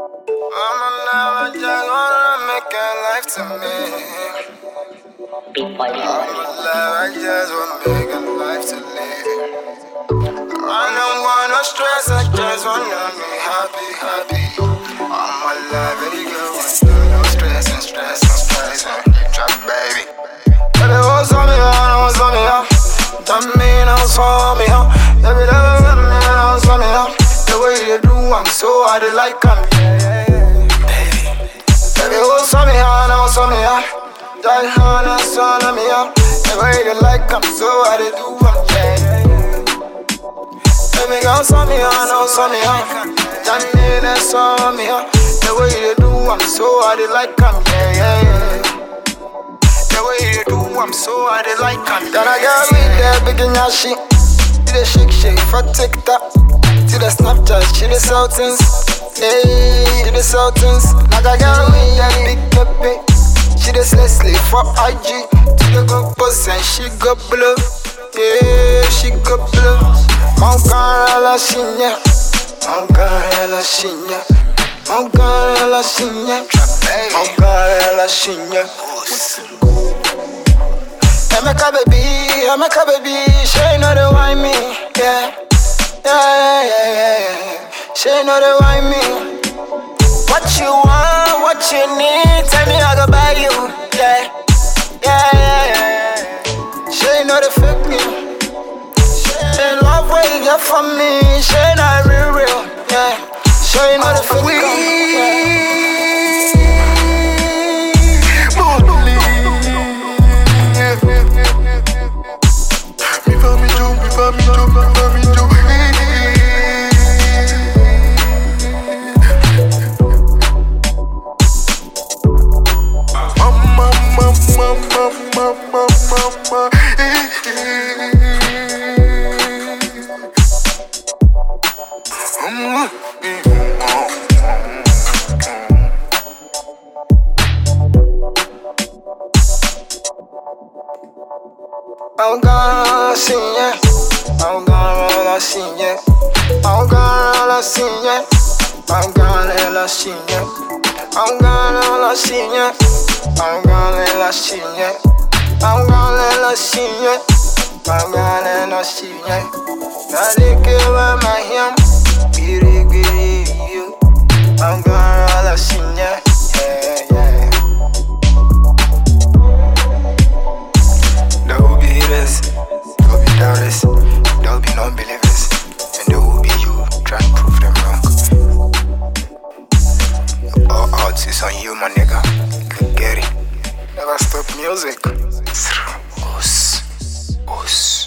Alive, I just wanna make a life to me. Alive, I just wanna make a life to live. I don't want no stress, I just wanna be happy, happy. so hard to like uh, her. Baby, baby, oh, saw some here, now some here. That hand and son of me on. Never really like I'm so hard to do uh, I'm Baby, girl, saw some here, now some here. That need and son of me up. Never you do I'm so hard to like I'm yeah, yeah, yeah. Never really do I'm so hard to like I'm. Then I got me there, begin your shit. she a shake shake for TikTok. See the Snapchat, she the Sultans. Hey, she the Sultans. Like I got with that big pepe. She the Leslie for IG. To the good boss and she go blue. Yeah, she go blue. Mon cara la signa. Mon cara la signa. Mon cara la signa. Mon cara la signa. Emeka baby, Emeka baby, she know the why me, yeah, yeah, yeah, yeah, yeah. She know the why me. What you want, what you need, tell me I go buy you, yeah, yeah, yeah, yeah. She know the fake me. She love what you get from me, she not real, real, yeah. She know the fake me. I'm gonna sing ya. I'm gonna sing ya. I'm gonna sing ya. I'm gonna sing ya. I'm gonna sing ya. I'm gonna sing ya. I'm gonna sing ya. I'm gonna sing ya. Nalike wa mahim. Biri biri you. I'm gonna sing ya. terrorists. There will be non believers, and there will be you trying to prove them wrong. All odds is on you, my nigga. You get it. Never stop music. Us. Us.